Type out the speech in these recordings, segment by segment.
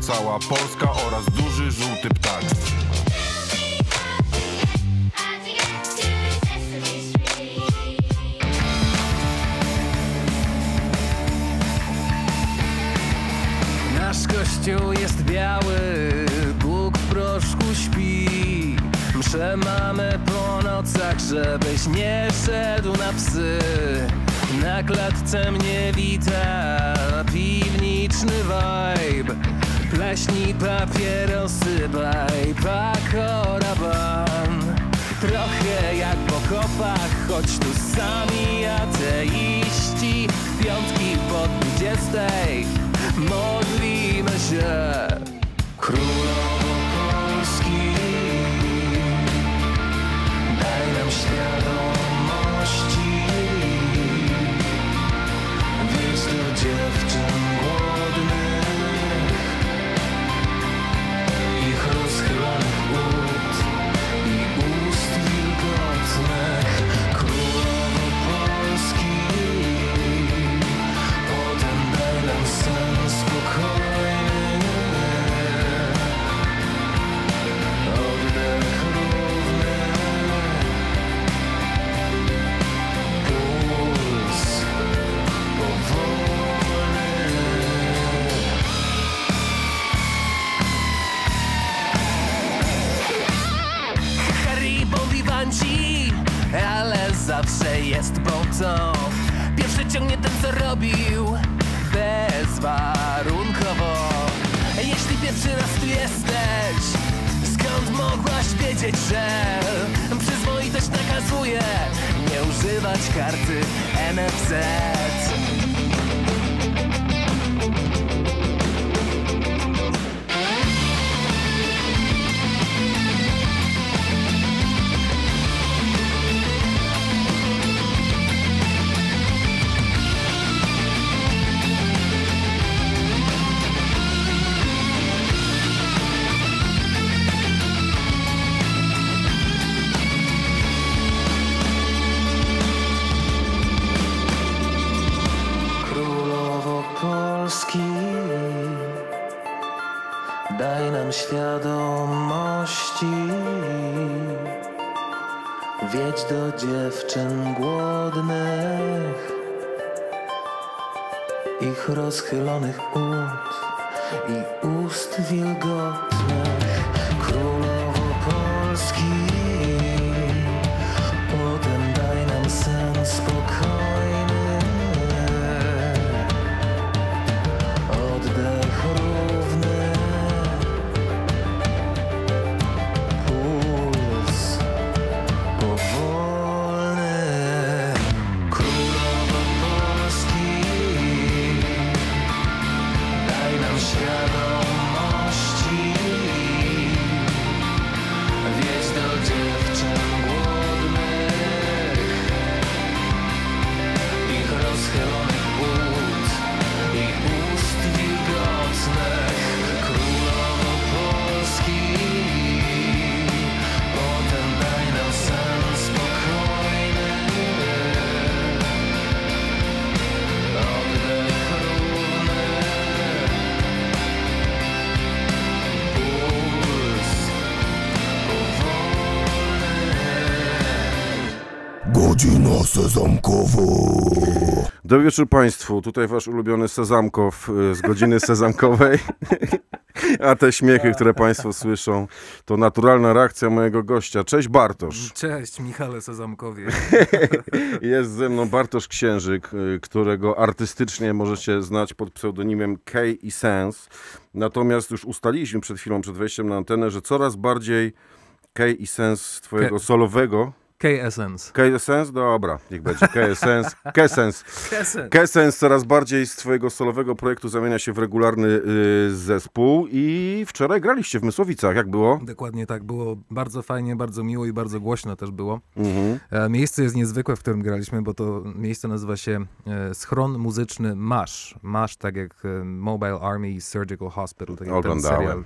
Cała Polska oraz duży żółty ptak Nasz kościół jest biały, Bóg w proszku śpi. Mszę mamy po nocach, żebyś nie szedł na psy. Na klatce mnie wita Pleśnij papierosy, baj pakoraban. Trochę jak po kopach, choć tu sami ateiści. Piątki po dwudziestej sezamkowa. Dobry wieczór Państwu, tutaj Wasz ulubiony Sezamkow y, z godziny sezamkowej. A te śmiechy, które Państwo słyszą, to naturalna reakcja mojego gościa. Cześć Bartosz. Cześć Michale Sezamkowie Jest ze mną Bartosz Księżyk, y, którego artystycznie możecie znać pod pseudonimem K i Sense. Natomiast już ustaliliśmy przed chwilą, przed wejściem na antenę, że coraz bardziej K i Sense twojego solowego. K-Essence K Sense? Dobra, niech będzie K Sense. K Sense. Essence Kessens coraz bardziej z twojego solowego projektu zamienia się w regularny y, zespół i wczoraj graliście w Mysłowicach, jak było? Dokładnie tak, było bardzo fajnie, bardzo miło i bardzo głośno też było. Mhm. E, Miejsce jest niezwykłe, w którym graliśmy, bo to miejsce nazywa się e, Schron Muzyczny MASH. MASH, tak jak e, Mobile Army Surgical Hospital, tak jak ten Oglądałem. serial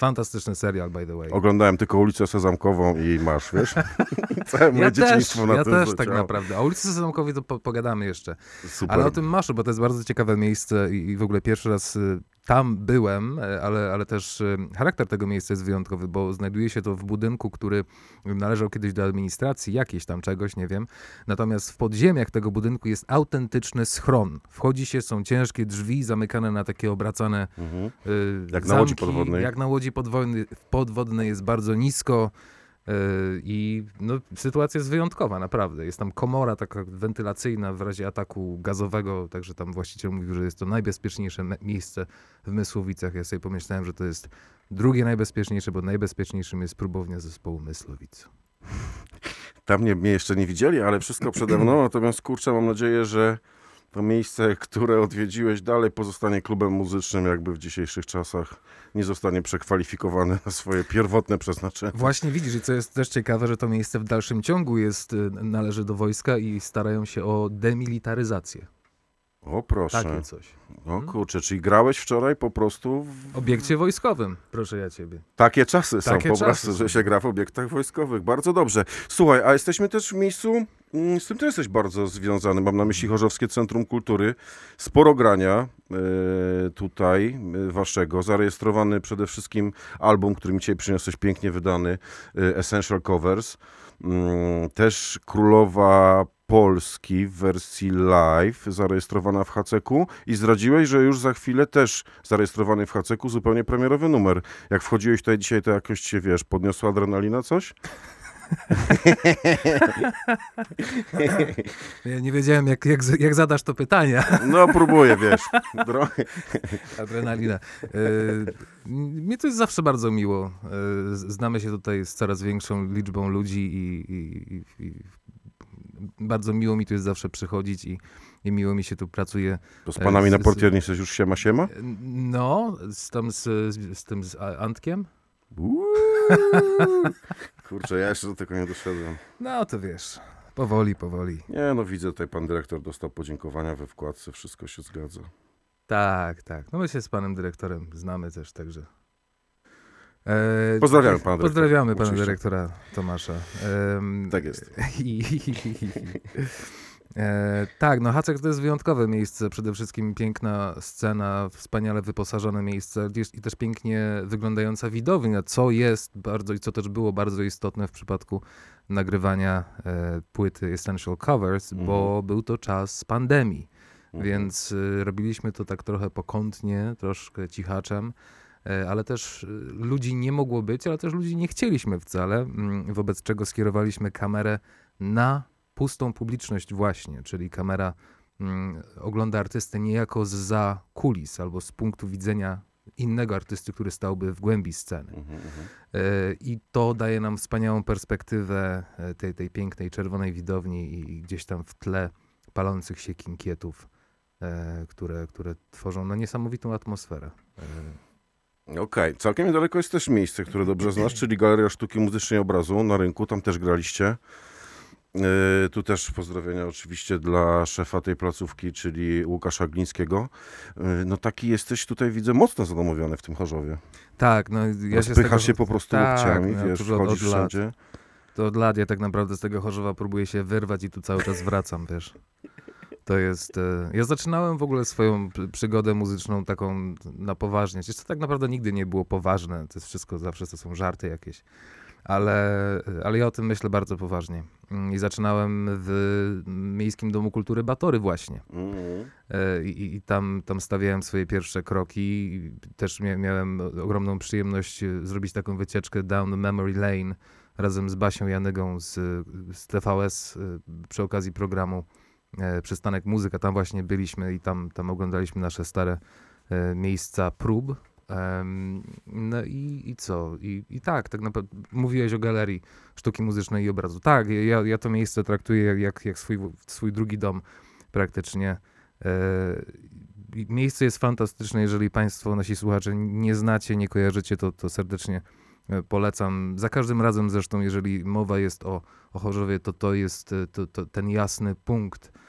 Fantastyczny serial, by the way. Oglądałem tylko ulicę Sezamkową i masz, wiesz? Całe moje Ja też, dzieciństwo na ja tym też tak naprawdę. O ulicy Sezamkowej to po, pogadamy jeszcze. Super. Ale o tym Maszu, bo to jest bardzo ciekawe miejsce i, i w ogóle pierwszy raz y, tam byłem, e, ale, ale też y, charakter tego miejsca jest wyjątkowy, bo znajduje się to w budynku, który należał kiedyś do administracji, jakiejś tam czegoś, nie wiem. Natomiast w podziemiach tego budynku jest autentyczny schron. Wchodzi się, są ciężkie drzwi zamykane na takie obracane Mhm. y, Jak na łodzi zamki. podwodnej. Jak na łodzi podwodnej, podwodnej jest bardzo nisko. Y, I no, sytuacja jest wyjątkowa, naprawdę. Jest tam komora taka wentylacyjna w razie ataku gazowego, także tam właściciel mówił, że jest to najbezpieczniejsze miejsce w Mysłowicach. Ja sobie pomyślałem, że to jest drugie najbezpieczniejsze, bo najbezpieczniejszym jest próbownia zespołu Myslowic. Tam mnie, mnie jeszcze nie widzieli, ale wszystko przede mną. Natomiast kurczę, mam nadzieję, że to miejsce, które odwiedziłeś, dalej pozostanie klubem muzycznym, jakby w dzisiejszych czasach nie zostanie przekwalifikowane na swoje pierwotne przeznaczenie. Właśnie widzisz, i co jest też ciekawe, że to miejsce w dalszym ciągu jest, y, należy do wojska i starają się o demilitaryzację. O proszę. Takie coś. O kurczę, czyli grałeś wczoraj po prostu w... Obiekcie wojskowym, proszę ja ciebie. Takie czasy są Takie po czasy prostu, są. że się gra w obiektach wojskowych. Bardzo dobrze. Słuchaj, a jesteśmy też w miejscu, mm, z tym ty jesteś bardzo związany, mam na myśli Chorzowskie Centrum Kultury. Sporo grania e, tutaj e, waszego. Zarejestrowany przede wszystkim album, który mi dzisiaj przyniosłeś, pięknie wydany, e, Essential Covers. Mm, Też Królowa Polski w wersji live, zarejestrowana w HCK i zdradziłeś, że już za chwilę też zarejestrowany w HCK zupełnie premierowy numer. Jak wchodziłeś tutaj dzisiaj, to jakoś cię, wiesz, podniosła adrenalina coś? Ja nie wiedziałem, jak, jak, jak zadasz to pytanie. No, próbuję, wiesz. Adrenalina. E, mnie to jest zawsze bardzo miło. Z- znamy się tutaj z coraz większą liczbą ludzi i, i, i bardzo miło mi tu jest zawsze przychodzić i, i miło mi się tu pracuje. To z panami z- na portier nie jesteś już siema, siema? E, No, z, tam z, z, tym z Antkiem. Uuu. Kurczę, ja jeszcze do tego nie doszedłem. No to wiesz, powoli, powoli. Nie, no widzę, tutaj pan dyrektor dostał podziękowania we wkładce, wszystko się zgadza. Tak, tak. No my się z panem dyrektorem znamy też, także. E, Pozdrawiamy pana dyrektora, Pozdrawiamy pana oczywiście. dyrektora Tomasza. Tak jest. I, e, tak, no Hacek to jest wyjątkowe miejsce, przede wszystkim piękna scena, wspaniale wyposażone miejsce gdzieś- i też pięknie wyglądająca widownia, co jest bardzo i co też było bardzo istotne w przypadku nagrywania e, płyty Essential Covers, bo Mhm. był to czas pandemii. Mhm. Więc y, robiliśmy to tak trochę pokątnie, troszkę cichaczem, ale też y, ludzi nie mogło być, ale też ludzi nie chcieliśmy wcale, mm, wobec czego skierowaliśmy kamerę na pustą publiczność właśnie, czyli kamera mm, ogląda artystę niejako za kulis albo z punktu widzenia innego artysty, który stałby w głębi sceny. Mhm, mhm. E, I to daje nam wspaniałą perspektywę e, tej, tej pięknej czerwonej widowni i- gdzieś tam w tle palących się kinkietów, e, które, które tworzą no, niesamowitą atmosferę. Okej, całkiem niedaleko jest też miejsce, które dobrze znasz, czyli Galeria Sztuki Muzycznej i Obrazu na rynku, tam też graliście. Yy, tu też pozdrowienia oczywiście dla szefa tej placówki, czyli Łukasza Glińskiego. Yy, no taki jesteś tutaj, widzę, mocno zadomowiony w tym Chorzowie. Tak, no ja się, tego, się po prostu tak, łokciami, no, wiesz, lat. wszędzie. To od lat ja tak naprawdę z tego Chorzowa próbuję się wyrwać i tu cały czas wracam, wiesz. To jest... E, ja zaczynałem w ogóle swoją przygodę muzyczną taką na poważnie. To tak naprawdę nigdy nie było poważne. To jest wszystko, zawsze to są żarty jakieś. Ale, ale ja o tym myślę bardzo poważnie. Mm, I zaczynałem w Miejskim Domu Kultury Batory właśnie. Mhm. E, I, i tam, tam stawiałem swoje pierwsze kroki. I Też mia, miałem ogromną przyjemność e, zrobić taką wycieczkę down memory lane razem z Basią Janygą z, z TVS e, przy okazji programu e, Przystanek Muzyka. Tam właśnie byliśmy i tam, tam oglądaliśmy nasze stare e, miejsca prób. No i, i co? I, I tak, tak naprawdę mówiłeś o galerii sztuki muzycznej i obrazu. Tak, ja, ja to miejsce traktuję jak, jak, swój, swój drugi dom praktycznie. E, Miejsce jest fantastyczne, jeżeli Państwo, nasi słuchacze, nie znacie, nie kojarzycie, to, to serdecznie e, polecam. Za każdym razem zresztą, jeżeli mowa jest o, o Chorzowie, to to jest e, to, to, ten jasny punkt, e,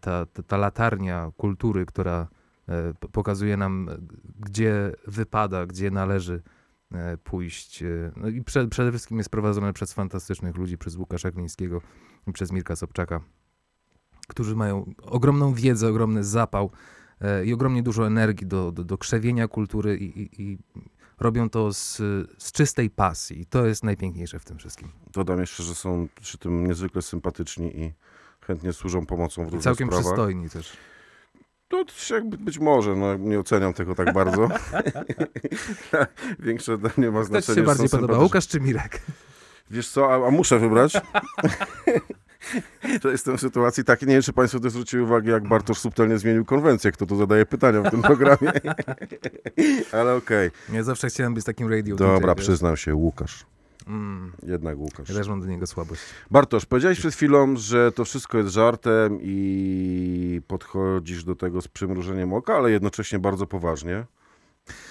ta, ta, ta latarnia kultury, która e, pokazuje nam, e, gdzie wypada, gdzie należy e, pójść. e, No i prze, przede wszystkim jest prowadzone przez fantastycznych ludzi, przez Łukasza Glińskiego i przez Mirka Sobczaka, którzy mają ogromną wiedzę, ogromny zapał e, i ogromnie dużo energii do, do, do krzewienia kultury i, i, i robią to z, z czystej pasji. To jest najpiękniejsze w tym wszystkim. Dodam jeszcze, że są przy tym niezwykle sympatyczni i chętnie służą pomocą w I różnych całkiem sprawach. przystojni też. To też jakby być może, no nie oceniam tego tak bardzo. Większe dla mnie ma Kto ci znaczenie. się bardziej podoba. Łukasz czy Mirek? Wiesz co, a, a muszę wybrać. To jestem w sytuacji takiej, nie wiem, czy Państwo też zwrócili uwagę, jak Bartosz subtelnie zmienił konwencję, kto tu zadaje pytania w tym programie. Ale okej. Ja zawsze chciałem być takim radio Dobra, przyznam się, Łukasz. Mm, Jednak Łukasz. ja też mam do niego słabość. Bartosz, powiedziałeś przed chwilą, że to wszystko jest żartem i podchodzisz do tego z przymrużeniem oka, ale jednocześnie bardzo poważnie.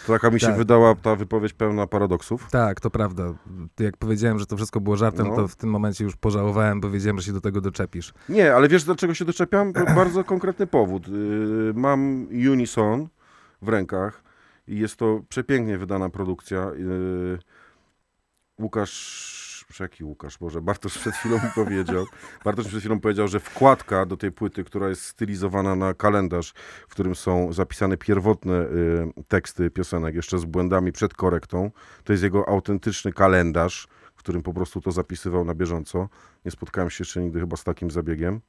To taka mi się Tak. wydała ta wypowiedź pełna paradoksów. Tak, to prawda. Jak powiedziałem, że to wszystko było żartem, No. to w tym momencie już pożałowałem, bo wiedziałem, że się do tego doczepisz. Nie, ale wiesz, do czego się doczepiam? Bardzo konkretny powód. Yy, Mam Unison w rękach i jest to przepięknie wydana produkcja. Łukasz, jaki Łukasz, Boże, Bartosz przed chwilą mi powiedział. Bartosz przed chwilą powiedział, że wkładka do tej płyty, która jest stylizowana na kalendarz, w którym są zapisane pierwotne yy, teksty piosenek, jeszcze z błędami przed korektą, to jest jego autentyczny kalendarz, w którym po prostu to zapisywał na bieżąco. Nie spotkałem się jeszcze nigdy chyba z takim zabiegiem.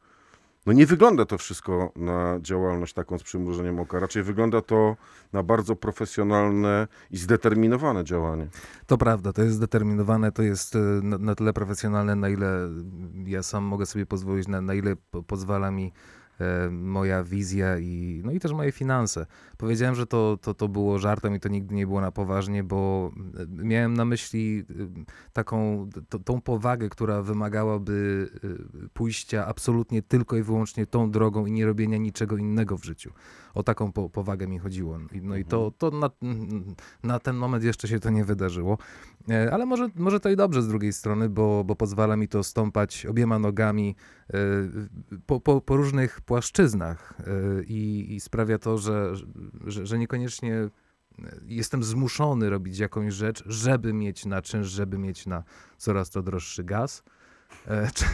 No nie wygląda to wszystko na działalność taką z przymrużeniem oka. Raczej wygląda to na bardzo profesjonalne i zdeterminowane działanie. To prawda, to jest zdeterminowane, to jest e, na, na tyle profesjonalne, na ile ja sam mogę sobie pozwolić, na, na ile po, pozwala mi moja wizja i, no i też moje finanse. Powiedziałem, że to, to, to było żartem i to nigdy nie było na poważnie, bo e, miałem na myśli e, taką, to, tą powagę, która wymagałaby e, pójścia absolutnie tylko i wyłącznie tą drogą i nie robienia niczego innego w życiu. O taką po, powagę mi chodziło. No i to, to na, na ten moment jeszcze się to nie wydarzyło. E, Ale może, może to i dobrze z drugiej strony, bo, bo pozwala mi to stąpać obiema nogami e, po, po, po różnych płaszczyznach e, i, i sprawia to, że, że, że niekoniecznie jestem zmuszony robić jakąś rzecz, żeby mieć na czynsz, żeby mieć na coraz to droższy gaz. E, Czy...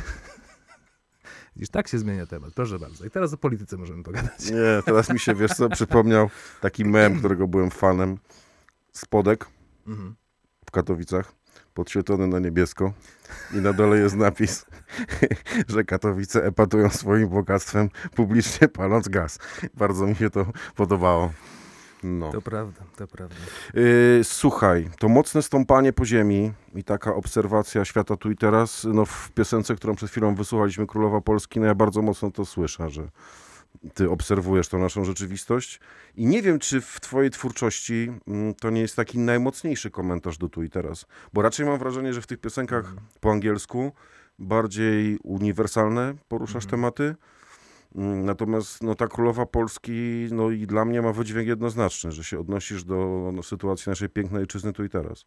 Widzisz, tak się zmienia temat, proszę bardzo. I teraz o polityce możemy pogadać. Nie, teraz mi się, wiesz co, przypomniał taki mem, którego byłem fanem. Spodek Mhm. W Katowicach, podświetlony na niebiesko i na dole jest napis, że Katowice epatują swoim bogactwem, publicznie paląc gaz. Bardzo mi się to podobało. No. To prawda, to prawda. Yy, słuchaj, to mocne stąpanie po ziemi i taka obserwacja świata tu i teraz, no w piosence, którą przed chwilą wysłuchaliśmy, Królowa Polski, no ja bardzo mocno to słyszę, że ty obserwujesz tą naszą rzeczywistość i nie wiem, czy w twojej twórczości mm, to nie jest taki najmocniejszy komentarz do tu i teraz, bo raczej mam wrażenie, że w tych piosenkach po angielsku bardziej uniwersalne poruszasz Mhm. tematy, Mm, Natomiast no, ta królowa Polski, no i dla mnie ma wydźwięk jednoznaczny, że się odnosisz do no, sytuacji naszej pięknej ojczyzny tu i teraz.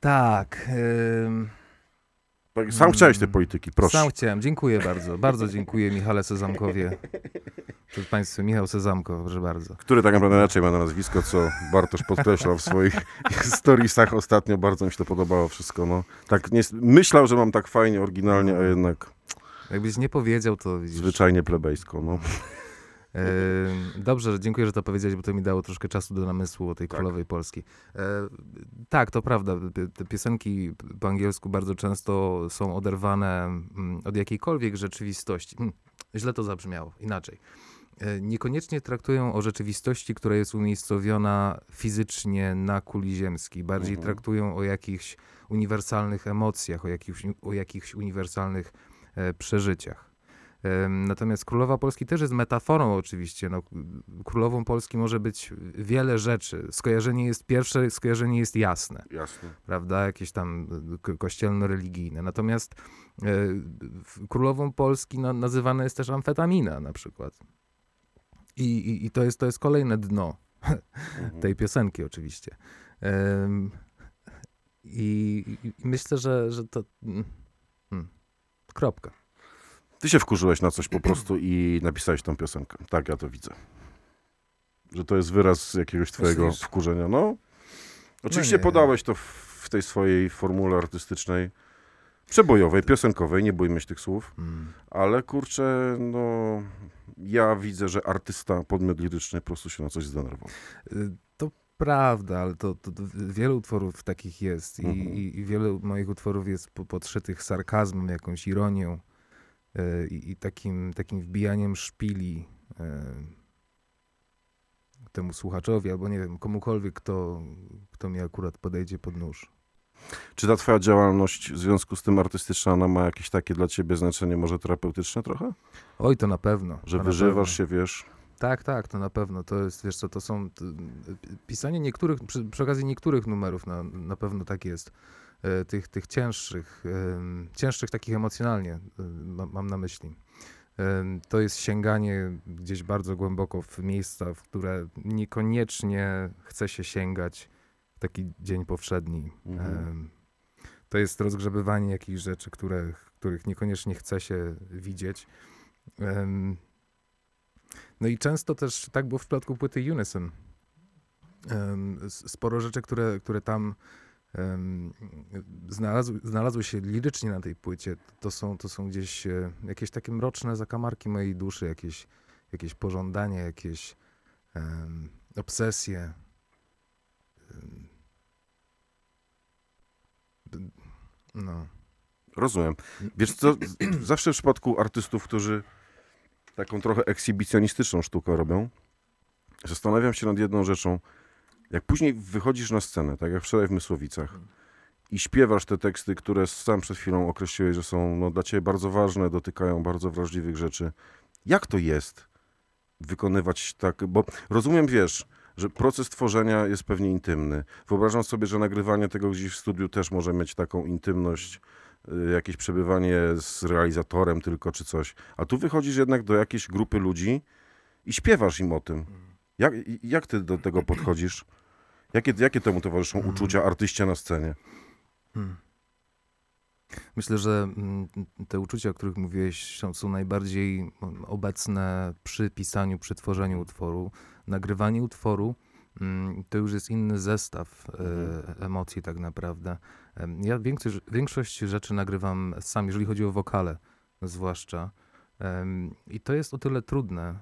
Tak. Tak, Sam chciałeś tej Mm, polityki, proszę. Sam chciałem. Dziękuję bardzo. Bardzo dziękuję Michale Sezamkowie. Przed Państwem Michał Sezamko, proszę bardzo. Który tak naprawdę inaczej ma na nazwisko, co Bartosz podkreślał w swoich storiesach ostatnio. Bardzo mi się to podobało wszystko. No. Tak, nie, myślał, że mam tak fajnie, oryginalnie, a jednak Jakbyś nie powiedział, to widzisz. zwyczajnie plebejsko. No. Dobrze, dziękuję, że to powiedziałeś, bo to mi dało troszkę czasu do namysłu o tej Tak. królowej Polski. E, tak, to prawda. Te piosenki po angielsku bardzo często są oderwane mm, od jakiejkolwiek rzeczywistości. Hmm, źle to zabrzmiało, inaczej. E, Niekoniecznie traktują o rzeczywistości, która jest umiejscowiona fizycznie na kuli ziemskiej. Bardziej Mhm. traktują o jakichś uniwersalnych emocjach, o jakichś, o jakichś uniwersalnych e, przeżyciach. Natomiast Królowa Polski też jest metaforą oczywiście. No, królową Polski może być wiele rzeczy. Skojarzenie jest pierwsze, skojarzenie jest jasne, Jasne. prawda? Jakieś tam ko- kościelno-religijne. Natomiast e, królową Polski no, nazywana jest też amfetamina na przykład. I, i, i to, jest, to jest kolejne dno Mhm. tej piosenki oczywiście. I, i myślę, że, że to... mm, mm, kropka. Ty się wkurzyłeś na coś po prostu i napisałeś tą piosenkę. Tak, ja to widzę. Że to jest wyraz jakiegoś twojego wkurzenia. No, Oczywiście nie. podałeś to w, tej swojej formule artystycznej, przebojowej, piosenkowej, nie bójmy się tych słów, Mm. ale kurczę, no ja widzę, że artysta, podmiot liryczny po prostu się na coś zdenerwował. Y, To prawda, ale to, to, to wiele utworów takich jest i, Mhm. i, i wiele moich utworów jest po- podszytych sarkazmem, jakąś ironią i, i takim, takim wbijaniem szpili y, temu słuchaczowi albo nie wiem, komukolwiek, kto, kto mi akurat podejdzie pod nóż. Czy ta twoja działalność w związku z tym artystyczna, ona ma jakieś takie dla ciebie znaczenie może terapeutyczne trochę? Oj, to na pewno. Że to wyżywasz pewno. się, wiesz, Tak, tak, to na pewno. To jest, wiesz co, to są... To, pisanie niektórych, przy, przy okazji niektórych numerów na, na pewno tak jest. E, tych, tych cięższych, cięższych takich emocjonalnie, e, mam, na myśli. To jest sięganie gdzieś bardzo głęboko w miejsca, w które niekoniecznie chce się sięgać w taki dzień powszedni. Mhm. To jest rozgrzebywanie jakichś rzeczy, które, których niekoniecznie chce się widzieć. No i często też tak było w przypadku płyty Unison. Sporo rzeczy, które, które tam znalazły, znalazły się lirycznie na tej płycie, to są, to są gdzieś e, jakieś takie mroczne zakamarki mojej duszy, jakieś, jakieś pożądanie, jakieś em, obsesje. No. rozumiem. Wiesz co, zawsze w przypadku artystów, którzy taką trochę ekshibicjonistyczną sztukę robią, zastanawiam się nad jedną rzeczą. Jak później wychodzisz na scenę, tak jak wczoraj w Mysłowicach, i śpiewasz te teksty, które sam przed chwilą określiłeś, że są no, dla ciebie bardzo ważne, dotykają bardzo wrażliwych rzeczy. Jak to jest wykonywać tak? Bo rozumiem, wiesz, że proces tworzenia jest pewnie intymny. Wyobrażam sobie, że nagrywanie tego gdzieś w studiu też może mieć taką intymność, y, jakieś przebywanie z realizatorem tylko czy coś. A tu wychodzisz jednak do jakiejś grupy ludzi i śpiewasz im o tym. Jak, jak ty do tego podchodzisz? Jakie, jakie temu towarzyszą uczucia artyście na scenie? Hmm. Myślę, że mm, te uczucia, o których mówiłeś, są, najbardziej mm, obecne przy pisaniu, przy tworzeniu utworu. Nagrywanie utworu mm, to już jest inny zestaw e, emocji, tak naprawdę. Ja większość, większość rzeczy nagrywam sam, jeżeli chodzi o wokale, zwłaszcza. I to jest o tyle trudne,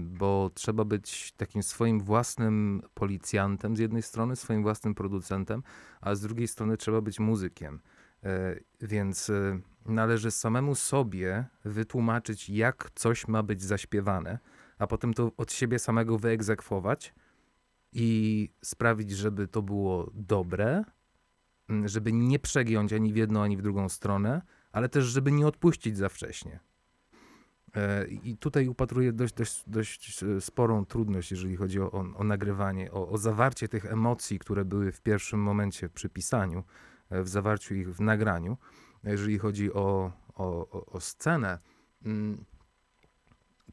bo trzeba być takim swoim własnym policjantem z jednej strony, swoim własnym producentem, a z drugiej strony trzeba być muzykiem. E, Więc e, należy samemu sobie wytłumaczyć, jak coś ma być zaśpiewane, a potem to od siebie samego wyegzekwować i sprawić, żeby to było dobre, żeby nie przegiąć ani w jedną, ani w drugą stronę, ale też, żeby nie odpuścić za wcześnie. E, I tutaj upatruję dość, dość, dość e, sporą trudność, jeżeli chodzi o, o, nagrywanie, o, o zawarcie tych emocji, które były w pierwszym momencie przy pisaniu, e, w zawarciu ich w nagraniu. Jeżeli chodzi o, o, o, scenę, mm,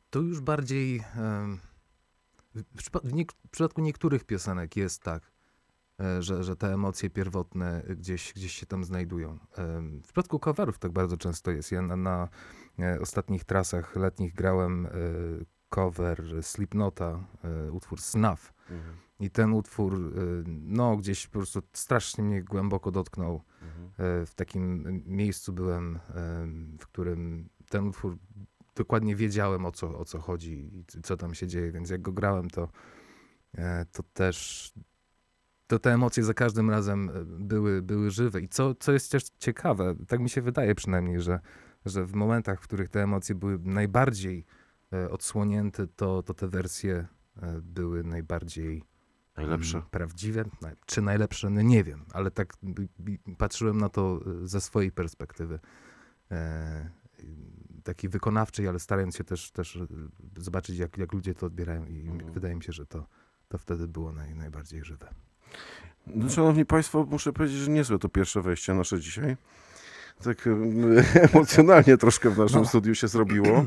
to już bardziej w, przypadku niektórych piosenek jest tak, że, że te emocje pierwotne gdzieś, gdzieś się tam znajdują. Em, W przypadku coverów tak bardzo często jest. Ja na, na e, ostatnich trasach letnich grałem e, cover Slipnota, e, utwór Snuff. I ten utwór, e, no gdzieś po prostu strasznie mnie głęboko dotknął. E, W takim miejscu byłem, em, w którym ten utwór dokładnie wiedziałem o co, o co chodzi i co tam się dzieje, więc jak go grałem, to, e, to też to te emocje za każdym razem e, były, były żywe. I co, co jest też ciekawe, tak mi się wydaje przynajmniej, że, że w momentach, w których te emocje były najbardziej e, odsłonięte, to, to te wersje e, były najbardziej Najlepsze. mm, prawdziwe. Czy najlepsze? No nie wiem, ale tak patrzyłem na to ze swojej perspektywy. Takiej wykonawczej, ale starając się też, też zobaczyć, jak, jak ludzie to odbierają i Mhm. wydaje mi się, że to, to wtedy było naj, najbardziej żywe. No, szanowni Państwo, muszę powiedzieć, że niezłe to pierwsze wejście nasze dzisiaj. Tak em, emocjonalnie troszkę w naszym No. studiu się zrobiło.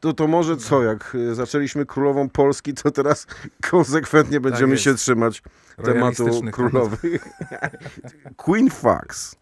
To, to może co, jak e, zaczęliśmy królową Polski, to teraz konsekwentnie będziemy Tak się trzymać tematu królowych. Queen Fox.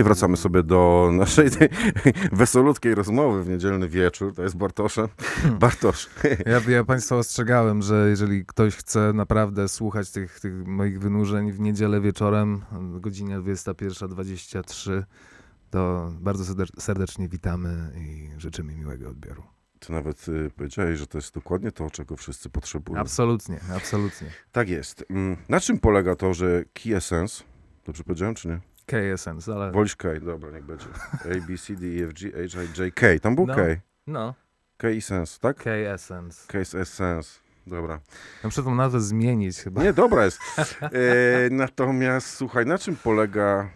No i wracamy sobie do naszej tej wesolutkiej rozmowy w niedzielny wieczór. To jest Bartoszem. Bartosz, Ja, ja Państwa ostrzegałem, że jeżeli ktoś chce naprawdę słuchać tych, tych moich wynurzeń w niedzielę wieczorem, godzina 21.23, to bardzo serde- serdecznie witamy i życzymy miłego odbioru. ty nawet y, powiedziałeś, że to jest dokładnie to, czego wszyscy potrzebują. Absolutnie, absolutnie. Tak jest. Mm, Na czym polega to, że Key Essence, dobrze powiedziałem, czy nie? KSN, ale... Wolisz K, dobra, niech będzie. A, B, C, D, E, F, G, H, I, J, K. Tam był No. K. No, K i Sense, tak? KSN. Case Essence. Dobra. Ja muszę tą nazwę zmienić chyba. Nie, dobra jest. E, natomiast słuchaj, na czym polega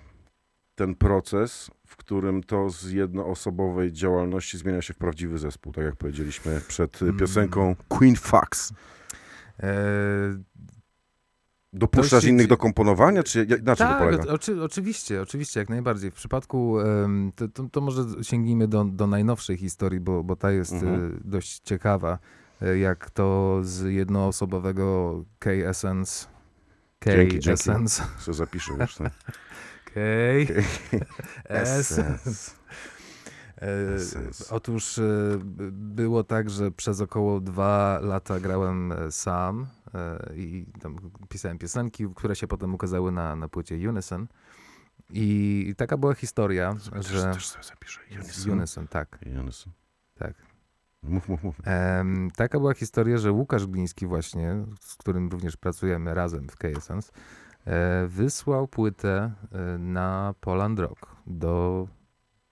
ten proces, w którym to z jednoosobowej działalności zmienia się w prawdziwy zespół, tak jak powiedzieliśmy przed Mm. piosenką Queen Fax. E, Dopuszczasz się innych do komponowania, czy na czym to tak, polega? o- oczy, oczywiście, oczywiście, jak najbardziej. W przypadku, to, to, to może sięgnijmy do, do najnowszej historii, bo, bo ta jest Mhm. e, dość ciekawa, e, jak to z jednoosobowego K-Essence. K-Essence, Co zapiszę już. tak. K-Essence. Essence. Otóż e, było tak, że przez około dwa lata grałem sam i tam pisałem piosenki, które się potem ukazały na, na płycie Unison. I taka była historia, Też, że... też sobie zapiszę. Z Unison, tak, Unison. tak. Mów, mów, mów. Em, taka była historia, że Łukasz Gliński właśnie, z którym również pracujemy razem w KSNS, e, wysłał płytę e, na Poland Rock do...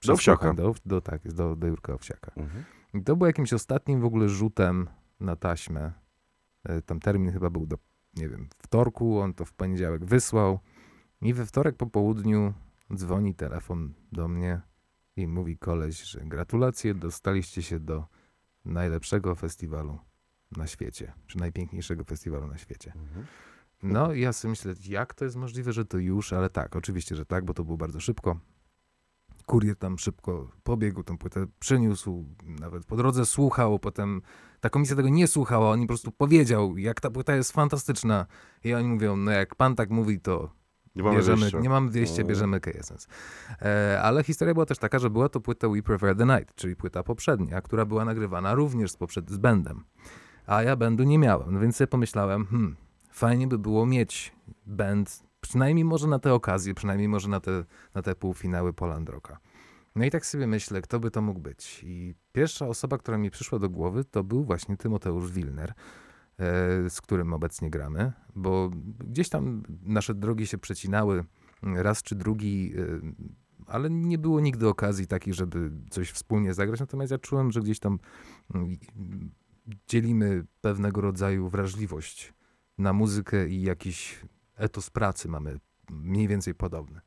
Do Owsiaka. Do, do, tak, do, do Jurka Owsiaka. Mhm. I to był jakimś ostatnim w ogóle rzutem na taśmę. E, Tam termin chyba był do, nie wiem, wtorku, on to w poniedziałek wysłał. I we wtorek po południu dzwoni telefon do mnie i mówi koleś, że gratulacje, dostaliście się do najlepszego festiwalu na świecie, czy najpiękniejszego festiwalu na świecie. Mhm. No i ja sobie myślę, jak to jest możliwe, że to już, ale tak, oczywiście, że tak, bo to było bardzo szybko. Kurier tam szybko pobiegł, tą płytę przyniósł, nawet po drodze słuchał, potem ta komisja tego nie słuchała, on im po prostu powiedział, jak ta płyta jest fantastyczna. I oni mówią, no jak pan tak mówi, to Nie mamy bierzemy, wyjścia. nie mamy wyjścia, No. bierzemy KSS. E, ale historia była też taka, że była to płyta We Prefer the Night, czyli płyta poprzednia, która była nagrywana również z, poprzed, z bandem. A ja bandu nie miałem, no więc sobie pomyślałem, hmm, fajnie by było mieć band, przynajmniej może na tę okazję, przynajmniej może na te, na te półfinały Poland Rocka. No i tak sobie myślę, kto by to mógł być. I pierwsza osoba, która mi przyszła do głowy, to był właśnie Tymoteusz Wilner, e, z którym obecnie gramy, bo gdzieś tam nasze drogi się przecinały raz czy drugi, e, ale nie było nigdy okazji takiej, żeby coś wspólnie zagrać. Natomiast ja czułem, że gdzieś tam mm, dzielimy pewnego rodzaju wrażliwość na muzykę i jakiś etos pracy mamy mniej więcej podobny.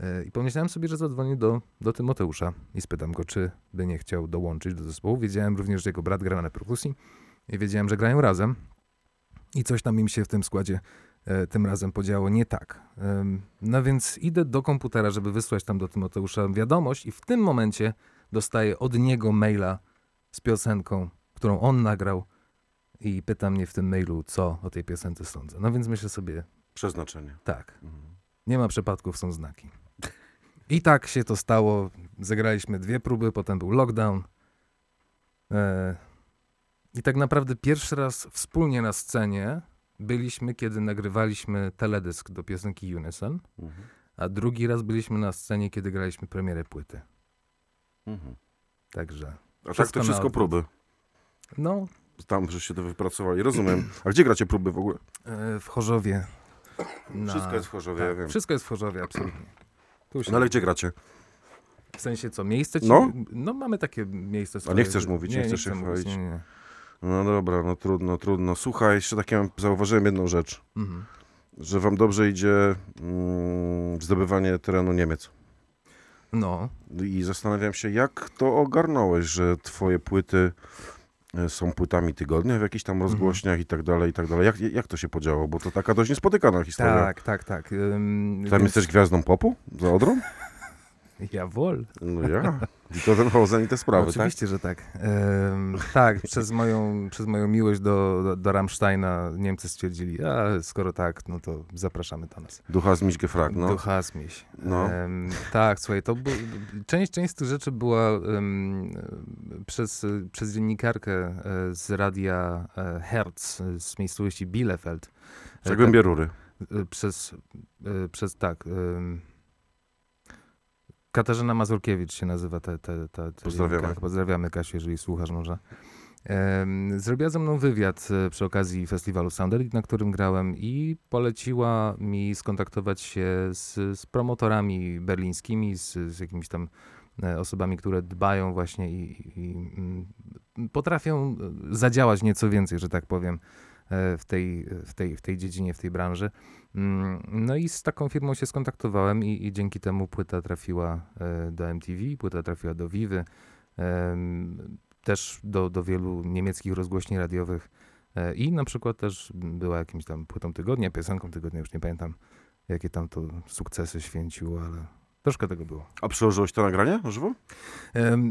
E, I pomyślałem sobie, że zadzwonię do, do Tymoteusza i spytam go, czy by nie chciał dołączyć do zespołu. Wiedziałem również, że jego brat gra na perkusji i wiedziałem, że grają razem. I coś tam im się w tym składzie e, tym razem podziało nie tak. No więc idę do komputera, żeby wysłać tam do Tymoteusza wiadomość i w tym momencie dostaję od niego maila z piosenką, którą on nagrał i pyta mnie w tym mailu, co o tej piosence sądzę. No więc myślę sobie, Przeznaczenie. tak, Mhm. nie ma przypadków, są znaki. I tak się to stało. Zagraliśmy dwie próby, potem był lockdown. E, I tak naprawdę pierwszy raz wspólnie na scenie byliśmy, kiedy nagrywaliśmy teledysk do piosenki Unison, Mhm. a drugi raz byliśmy na scenie, kiedy graliśmy premierę płyty. Mhm. Także, A tak to wszystko próby. no, Tam żeście to wypracowali. Rozumiem. A gdzie gracie próby w ogóle? e, w Chorzowie. na- Wszystko jest w Chorzowie, ja tak, wiem. Wszystko jest w Chorzowie, absolutnie. Tu się No ale gdzie gracie? W sensie co, miejsce ci... No. no mamy takie miejsce A swoje. nie chcesz mówić, nie nie chcesz chcę się mówić, chwalić. Nie, nie. No dobra, no trudno, trudno. Słuchaj, jeszcze takie zauważyłem jedną rzecz, Mhm. że wam dobrze idzie mm, zdobywanie terenu Niemiec. No, I zastanawiam się, jak to ogarnąłeś, że twoje płyty są płytami tygodnia w jakichś tam rozgłośniach i tak dalej, i tak dalej. Jak, jak to się podziało? Bo to taka dość niespotykana historia. tak, tak, tak. Ym, Tam więc- jesteś gwiazdą popu? Za Odrą? Jawohl. No ja. I to ten Hosen i te sprawy, tak? Oczywiście, że tak. Ym, tak, przez moją, przez moją miłość do, do, do Rammsteina Niemcy stwierdzili, a skoro tak, no to zapraszamy do nas. Ducha z Miśkę Frak, no. Do Hasmiś. No. Em, tak, słuchaj, to bu- część, część z tych rzeczy była przez, przez dziennikarkę e, z radia e, Hertz e, z miejscowości Bielefeld. E, Zagłębie rury. tak, przez, przez tak. Katarzyna Mazurkiewicz się nazywa ta, ta, ta, ta Pozdrawiamy. dziennikarka. Pozdrawiamy Kasiu, jeżeli słuchasz może. Zrobiła ze mną wywiad e, przy okazji festiwalu Sounded, na którym grałem i poleciła mi skontaktować się z, z promotorami berlińskimi, z, z jakimiś tam e, osobami, które dbają właśnie i, i mm, potrafią e, zadziałać nieco więcej, że tak powiem, w tej, w tej, w tej dziedzinie, w tej branży. Mm, No i z taką firmą się skontaktowałem i, i dzięki temu płyta trafiła e, do MTV, płyta trafiła do Vivy, też do, do wielu niemieckich rozgłośni radiowych e, i na przykład też była jakimś tam płytą tygodnia, piosenką tygodnia, już nie pamiętam jakie tam to sukcesy święciło, ale troszkę tego było. A przełożyłeś to nagranie na żywo?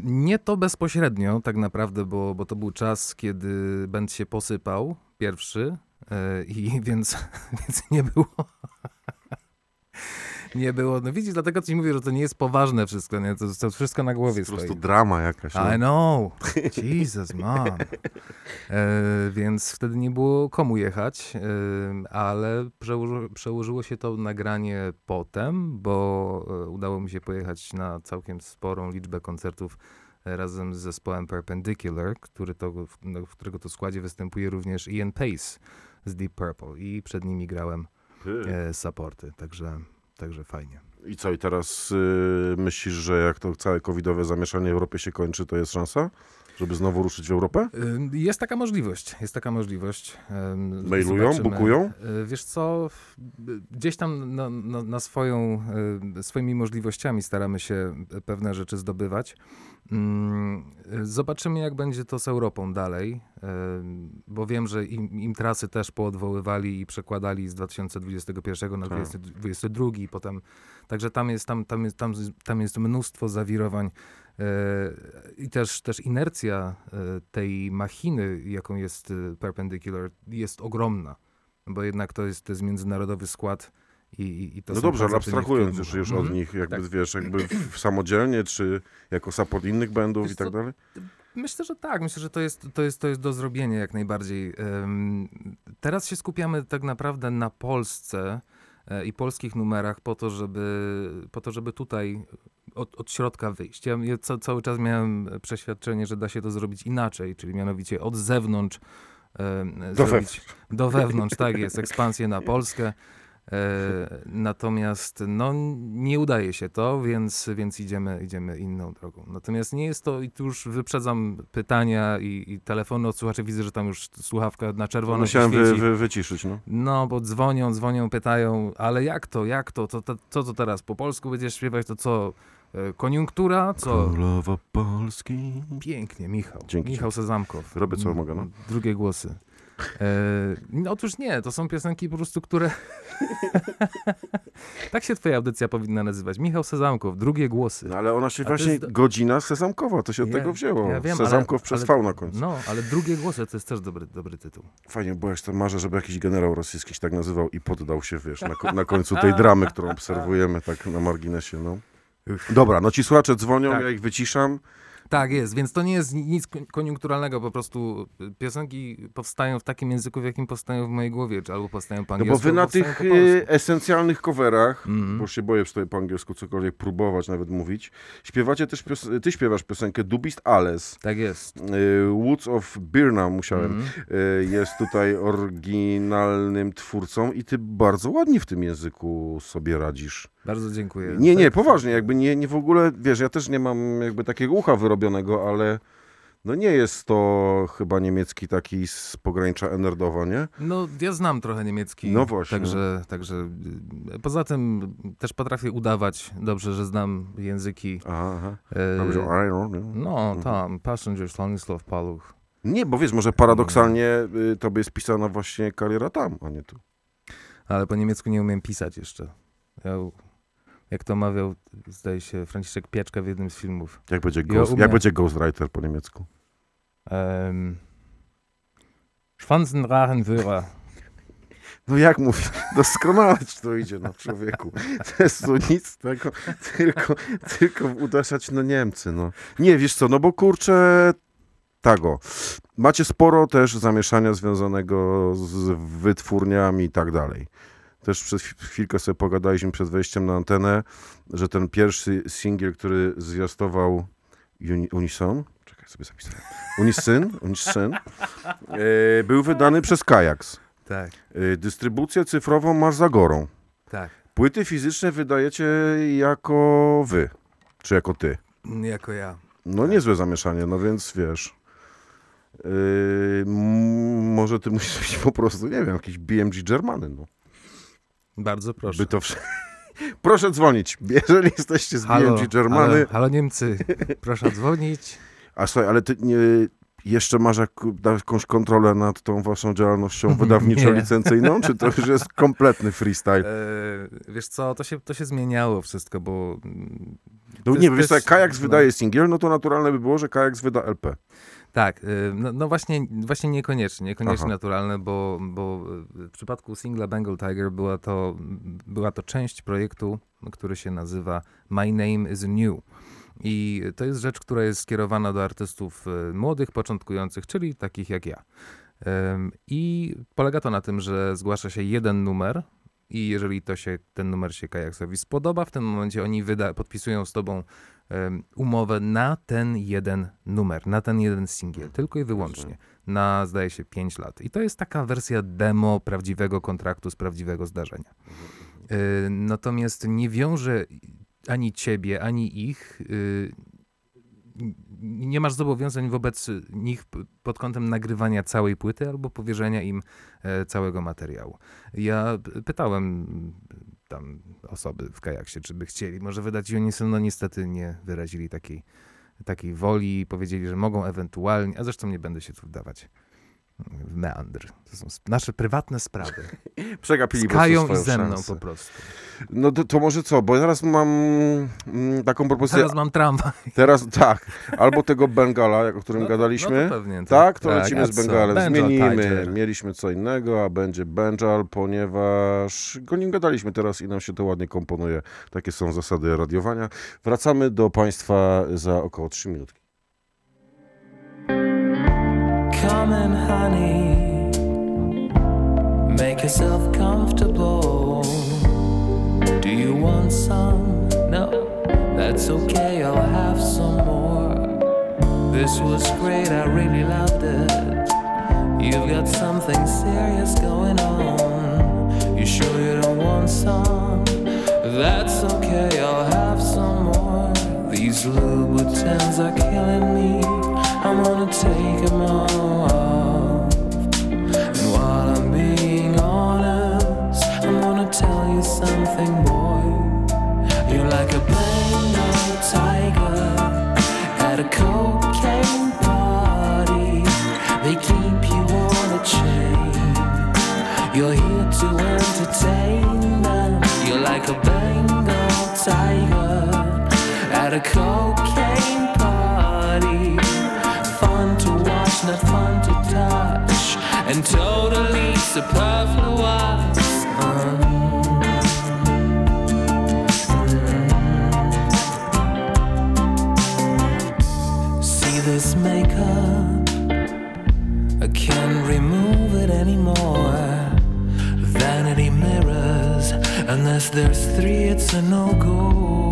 Nie to bezpośrednio tak naprawdę, bo, bo to był czas, kiedy band się posypał, pierwszy, e, i więc, więc nie było. Nie było. No widzisz, dlatego ci mówię, że to nie jest poważne wszystko, nie? To, to wszystko na głowie Po prostu stoi. drama jakaś. no. I know. Jesus, man. E, więc wtedy nie było komu jechać, e, ale przełoży, przełożyło się to nagranie potem, bo e, udało mi się pojechać na całkiem sporą liczbę koncertów e, razem z zespołem Perpendicular, który to, w, no, w którego to składzie występuje również Ian Pace z Deep Purple i przed nimi grałem e, supporty, także, także fajnie. I co, i teraz y, myślisz, że jak to całe covidowe zamieszanie w Europie się kończy, to jest szansa, żeby znowu ruszyć w Europę? Y, Jest taka możliwość, jest taka możliwość. Mailują, zobaczymy. bukują? Y, Wiesz co, gdzieś tam na, na, na swoją, y, swoimi możliwościami staramy się pewne rzeczy zdobywać. Mm, Zobaczymy, jak będzie to z Europą dalej, bo wiem, że im, im trasy też poodwoływali i przekładali z 2021 na Tak. 2022 i potem, także tam jest, tam, tam jest, tam, tam jest mnóstwo zawirowań i też, też inercja e, tej machiny, jaką jest e, Perpendicular, jest ogromna, bo jednak to jest, to jest międzynarodowy skład i, i, i No dobrze, ale abstrahując już, już Mhm. od nich, jakby tak. wiesz, jakby w, samodzielnie, czy jako support innych bandów Wiesz i tak dalej? Myślę, że tak. Myślę, że to jest, to jest, to jest do zrobienia jak najbardziej. Teraz się skupiamy tak naprawdę na Polsce e, i polskich numerach po to, żeby, po to, żeby tutaj od, od środka wyjść. Ja, ja ca, cały czas miałem przeświadczenie, że da się to zrobić inaczej, czyli mianowicie od zewnątrz em, Do zrobić do wewnątrz, tak jest, ekspansję na Polskę. E, natomiast no, nie udaje się to, więc, więc idziemy, idziemy inną drogą. Natomiast nie jest to, i tu już wyprzedzam pytania i, i telefony od słuchaczy, widzę, że tam już słuchawka na czerwono Musiałem wy, wy, wyciszyć, no. No, bo dzwonią, dzwonią, pytają, ale jak to, jak to, to, to, co to teraz, po polsku będziesz śpiewać, to co, e, koniunktura, co? Królowa Polski. Pięknie, Michał. Dzięki, Michał Sezamkow. Robię, co mogę, no. Drugie głosy. E, no otóż nie, to są piosenki po prostu, które... tak się twoja audycja powinna nazywać. Michał Sezamkow, drugie głosy. No ale ona się A to właśnie, jest godzina sezamkowa, to się od Ja- tego wzięło. ja wiem, Sezamkow ale- przez ale- V na końcu. No, ale drugie głosy to jest też dobry, dobry tytuł. Fajnie, bo ja jeszcze marzę, żeby jakiś generał rosyjski się tak nazywał i poddał się, wiesz, na, na końcu tej dramy, którą obserwujemy tak na marginesie, no. Dobra, no ci słuchacze dzwonią, Tak. ja ich wyciszam. Tak jest, więc to nie jest nic kon- koniunkturalnego, po prostu piosenki powstają w takim języku, w jakim powstają w mojej głowie, czy albo powstają po No bo angielsku, wy na tych y, esencjalnych coverach, Mhm. bo się boję sobie po angielsku cokolwiek próbować, nawet mówić, śpiewacie też, ty śpiewasz piosenkę Dubist Alles. Tak jest. Y, Woods of Birnam musiałem. Mhm. y, Jest tutaj oryginalnym twórcą i ty bardzo ładnie w tym języku sobie radzisz. Bardzo dziękuję. Nie, nie, Tak. poważnie, jakby nie, nie w ogóle, wiesz, ja też nie mam jakby takiego ucha wyrobionego, ale no nie jest to chyba niemiecki taki z pogranicza Enerdowa, nie? No, ja znam trochę niemiecki. No właśnie. Także, także y, poza tym też potrafię udawać dobrze, że znam języki. Aha, aha. e, nie? No, tam, Passenger, Stanislaw Paluch. Nie, bo wiesz, może paradoksalnie y, tobie jest pisana właśnie kariera tam, a nie tu. Ale po niemiecku nie umiem pisać jeszcze. Ja, jak to mawiał, zdaje się, Franciszek Pieczka w jednym z filmów. Jak będzie, ghost, jak będzie Ghostwriter po niemiecku? Um, Schwanzenrachenwöhrer. No jak mówić? Doskonale ci to idzie, no człowieku. To jest tu nic tego, tylko, tylko uderzać na Niemcy, no. Nie, wiesz co, no bo kurczę, tago. Macie sporo też zamieszania związanego z wytwórniami i tak dalej. Też przez chw- chwilkę sobie pogadaliśmy przed wejściem na antenę, że ten pierwszy singiel, który zwiastował Uni Unison, czekaj, sobie zapisałem, Unisyn, Unisyn, e, był wydany przez Kajaks. Tak, Y, Dystrybucję cyfrową masz za gorą. tak. Płyty fizyczne wydajecie jako wy, czy jako ty. Jako ja. No niezłe zamieszanie, no więc wiesz. Yy, może ty musisz być po prostu, nie wiem, jakiś BMG Germany, no. Bardzo proszę. By to Proszę dzwonić, jeżeli jesteście z Halo, BMG Germany. halo, halo Niemcy, proszę dzwonić. A słuchaj, ale ty nie, jeszcze masz jak, jakąś kontrolę nad tą waszą działalnością wydawniczo-licencyjną, czy to już jest kompletny freestyle? E, wiesz co, to się, to się zmieniało wszystko, bo... No nie, wiesz, też- Kajaks no. wydaje singiel, no to naturalne by było, że Kajaks wyda LP. Tak, y, no, no właśnie, właśnie niekoniecznie, niekoniecznie Aha. naturalne, bo, bo y, w przypadku singla Bengal Tiger była to, była to część projektu, który się nazywa My Name is New. I to jest rzecz, która jest skierowana do artystów y, młodych, początkujących, czyli takich jak ja. I polega to na tym, że zgłasza się jeden numer i jeżeli to się, ten numer się Kajaksowi spodoba, w tym momencie oni wyda, podpisują z tobą umowę na ten jeden numer, na ten jeden singiel, tylko i wyłącznie. Na, zdaje się, 5 lat. I to jest taka wersja demo prawdziwego kontraktu z prawdziwego zdarzenia. Y, Natomiast nie wiąże ani ciebie, ani ich. y, Nie masz zobowiązań wobec nich pod kątem nagrywania całej płyty albo powierzenia im e, całego materiału. Ja pytałem tam osoby w kajaksie, czy by chcieli. Może wydać są, no niestety nie wyrazili takiej, takiej woli powiedzieli, że mogą ewentualnie, a zresztą nie będę się tu wdawać w meandry. To są nasze prywatne sprawy. Przegapili Z po i ze mną szansę. po prostu. No to, to może co, bo ja teraz mam mm, taką propozycję. Teraz mam tramwaj. Teraz tak, albo tego Bengala, o którym No gadaliśmy. No to pewnie, Tak, to Tak, lecimy z? Bengalem. Bengal Zmienimy. Tiger. Mieliśmy co innego, a będzie Bengal, ponieważ go nim gadaliśmy teraz i nam się to ładnie komponuje. Takie są zasady radiowania. Wracamy do Państwa za około 3 minutki. Come honey. Make yourself comfortable. Do you want some? No, that's okay. I'll have some more. This was great. I really loved it. You've got something serious going on. You sure you don't want some? That's okay. I'll have some more. These Louboutins are killing me. At a cocaine party. And totally superfluous. See this makeup? I can't remove it anymore. Vanity mirrors, unless there's three, it's a no go.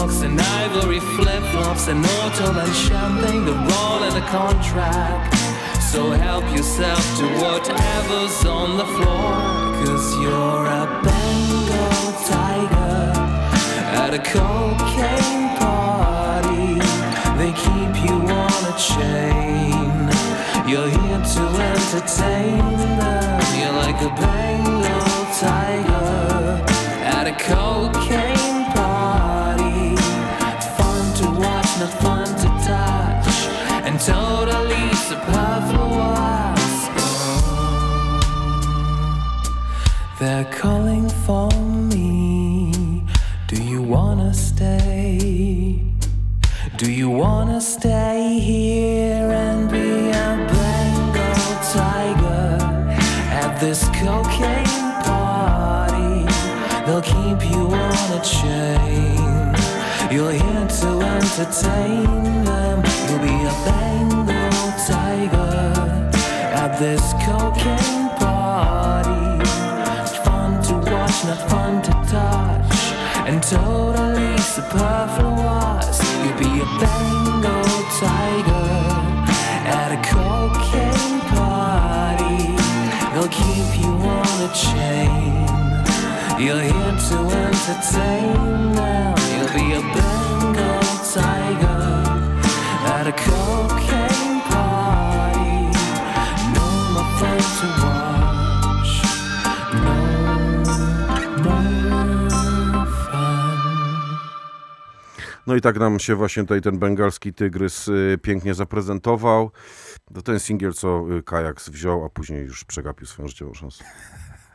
Peacocks and ivory flip flops and auto and champagne, the roll and the contract. So help yourself to whatever's on the floor. Cause you're a Bengal tiger at a cocaine party. They keep you on a chain. You're here to entertain them. You're like a Bengal tiger at a cocaine entertain them. You'll be a Bengal tiger at this cocaine party. Fun to watch, not fun to touch, and totally superfluous. You'll be a Bengal tiger at a cocaine party. They'll keep you on a chain. You're here to entertain them. No i tak nam się właśnie tutaj ten bengalski tygrys y, pięknie zaprezentował. To ten singiel, co y, Kajaks wziął, a później już przegapił swoją życiową szansę.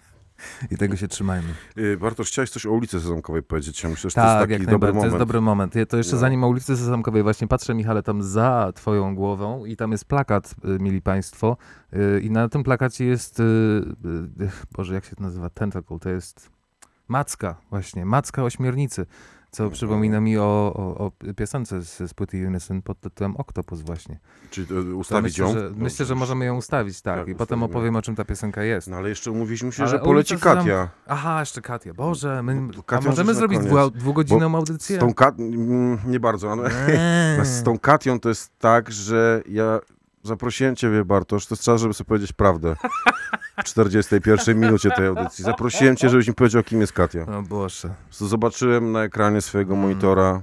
I tego się trzymajmy. Y, Bartosz, chciałeś coś o ulicy Sezamkowej powiedzieć? Ja myślę, że to jest Tak, taki dobry najbardziej. To moment. jest dobry moment. To jeszcze No. zanim o ulicy Sezamkowej właśnie patrzę, Michale, tam za twoją głową i tam jest plakat, mieli państwo. I na tym plakacie jest, Boże, jak się to nazywa? Tentacle. To jest macka właśnie, macka ośmiornicy. Co przypomina mi o, o, o piosence z, z płyty Unison pod tytułem Octopus właśnie. Czy To ustawić myślę, ją? że, myślę, że możemy ją ustawić, tak. Tak, I potem opowiem, o czym ta piosenka jest. No ale jeszcze umówiliśmy się, Ale że poleci Katia. Aha, jeszcze Katia. Boże, my, No, a możemy zrobić dwu, dwugodzinną audycję? Z tą Kat... mm, Nie bardzo, ale z tą Katią to jest tak, że ja zaprosiłem ciebie, Bartosz, to jest czas, żeby sobie powiedzieć prawdę. W 41 minucie tej audycji. Zaprosiłem cię, żebyś mi powiedział, kim jest Katia. O Boże. Zobaczyłem na ekranie swojego Mm. monitora,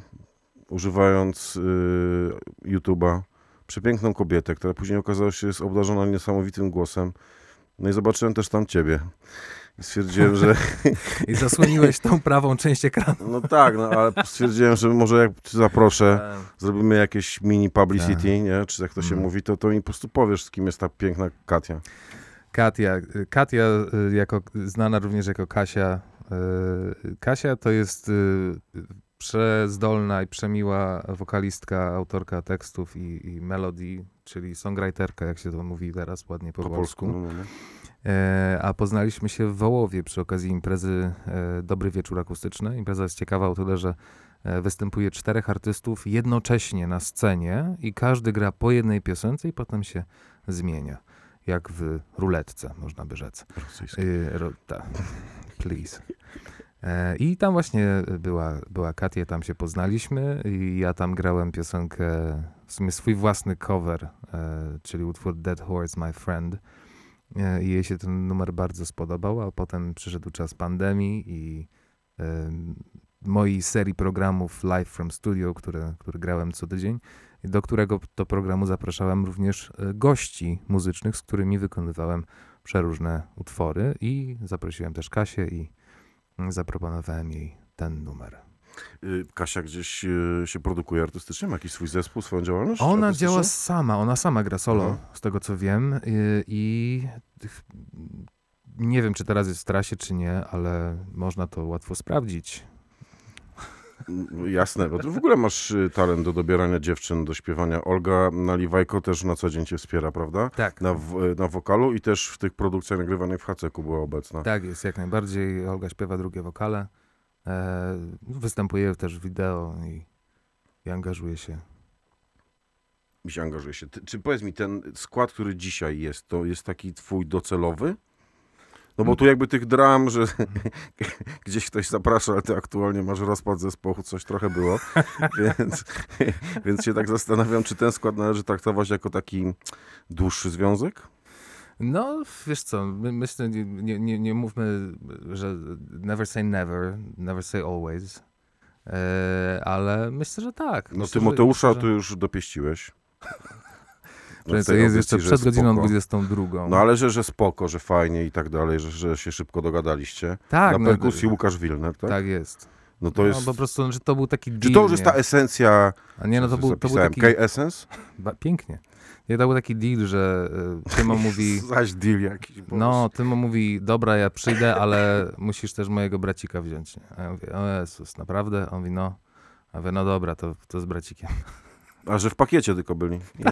używając y, YouTube'a, przepiękną kobietę, która później okazała się jest obdarzona niesamowitym głosem. No i zobaczyłem też tam ciebie. Stwierdziłem, że I zasłoniłeś tą prawą część ekranu. no tak, no ale stwierdziłem, że może jak cię zaproszę, zrobimy jakieś mini publicity, Tak. nie? Czy jak to się Mm. mówi, to, to mi po prostu powiesz, z kim jest ta piękna Katia. Katia, Katia y, jako, znana również jako Kasia. y, Kasia to jest y, przezdolna i przemiła wokalistka, autorka tekstów i, i melodii, czyli songwriterka, jak się to mówi teraz ładnie po, Po polsku. No, no, no. E, a poznaliśmy się w Wołowie przy okazji imprezy e, Dobry Wieczór Akustyczny. Impreza jest ciekawa o tyle, że e, występuje czterech artystów jednocześnie na scenie i każdy gra po jednej piosence i potem się zmienia. Jak w ruletce, można by rzec. Rosyjski. Y, ro, ta, please. E, I tam właśnie była, była Katia, tam się poznaliśmy i ja tam grałem piosenkę, w sumie swój własny cover, e, czyli utwór Dead Horse My Friend. E, I jej się ten numer bardzo spodobał, a potem przyszedł czas pandemii i mojej serii programów Live from Studio, które, który grałem co tydzień, do którego to programu zapraszałem również e, gości muzycznych, z którymi wykonywałem przeróżne utwory i zaprosiłem też Kasię i mm, zaproponowałem jej ten numer. Y, Kasia gdzieś y, się produkuje artystycznie? Ma jakiś swój zespół, swoją działalność? Ona działa sama, ona sama gra solo, Aha. z tego co wiem i, i nie wiem, czy teraz jest w trasie, czy nie, ale można to łatwo sprawdzić. Jasne, bo ty w ogóle masz y, talent do dobierania dziewczyn, do śpiewania. Olga Naliwajko też na co dzień cię wspiera, prawda? Tak. Na, w, y, na wokalu i też w tych produkcjach nagrywanych w Haceku była obecna. Tak jest, jak najbardziej. Olga śpiewa drugie wokale. E, występuje też w wideo i, i angażuje się. Mi się angażuje się. Ty, czy powiedz mi, ten skład, który dzisiaj jest, to jest taki twój docelowy? No bo tu jakby tych dram, że gdzieś ktoś zaprasza, ale ty aktualnie masz rozpad zespołu, coś trochę było, więc, więc się tak zastanawiam, czy ten skład należy traktować jako taki dłuższy związek? No, wiesz co, my, myślę, nie, nie, nie, mówmy, że never say never, never say always, e, ale myślę, że tak. No myślę, Tymoteusza że, tu już dopieściłeś. No, tej jest jeszcze przed godziną spoko. 22. No ale że, że spoko, że fajnie i tak dalej, że, że się szybko dogadaliście. tak, Na no, perkusji Łukasz Wilner, tak? tak jest. No to no, jest... po prostu, że to był taki Czy deal, to już jest ta esencja, A nie, no to był, to był taki... K-Essence? Pięknie. Nie, to był taki deal, że y, Tymo mówi... Zaś deal jakiś. No, Tymo mówi, dobra, ja przyjdę, ale musisz też mojego bracika wziąć. Nie? A ja mówię, o Jezus, naprawdę? On mówi, no. A ja mówię, no dobra, to, to z bracikiem. A że w pakiecie tylko byli. Ja,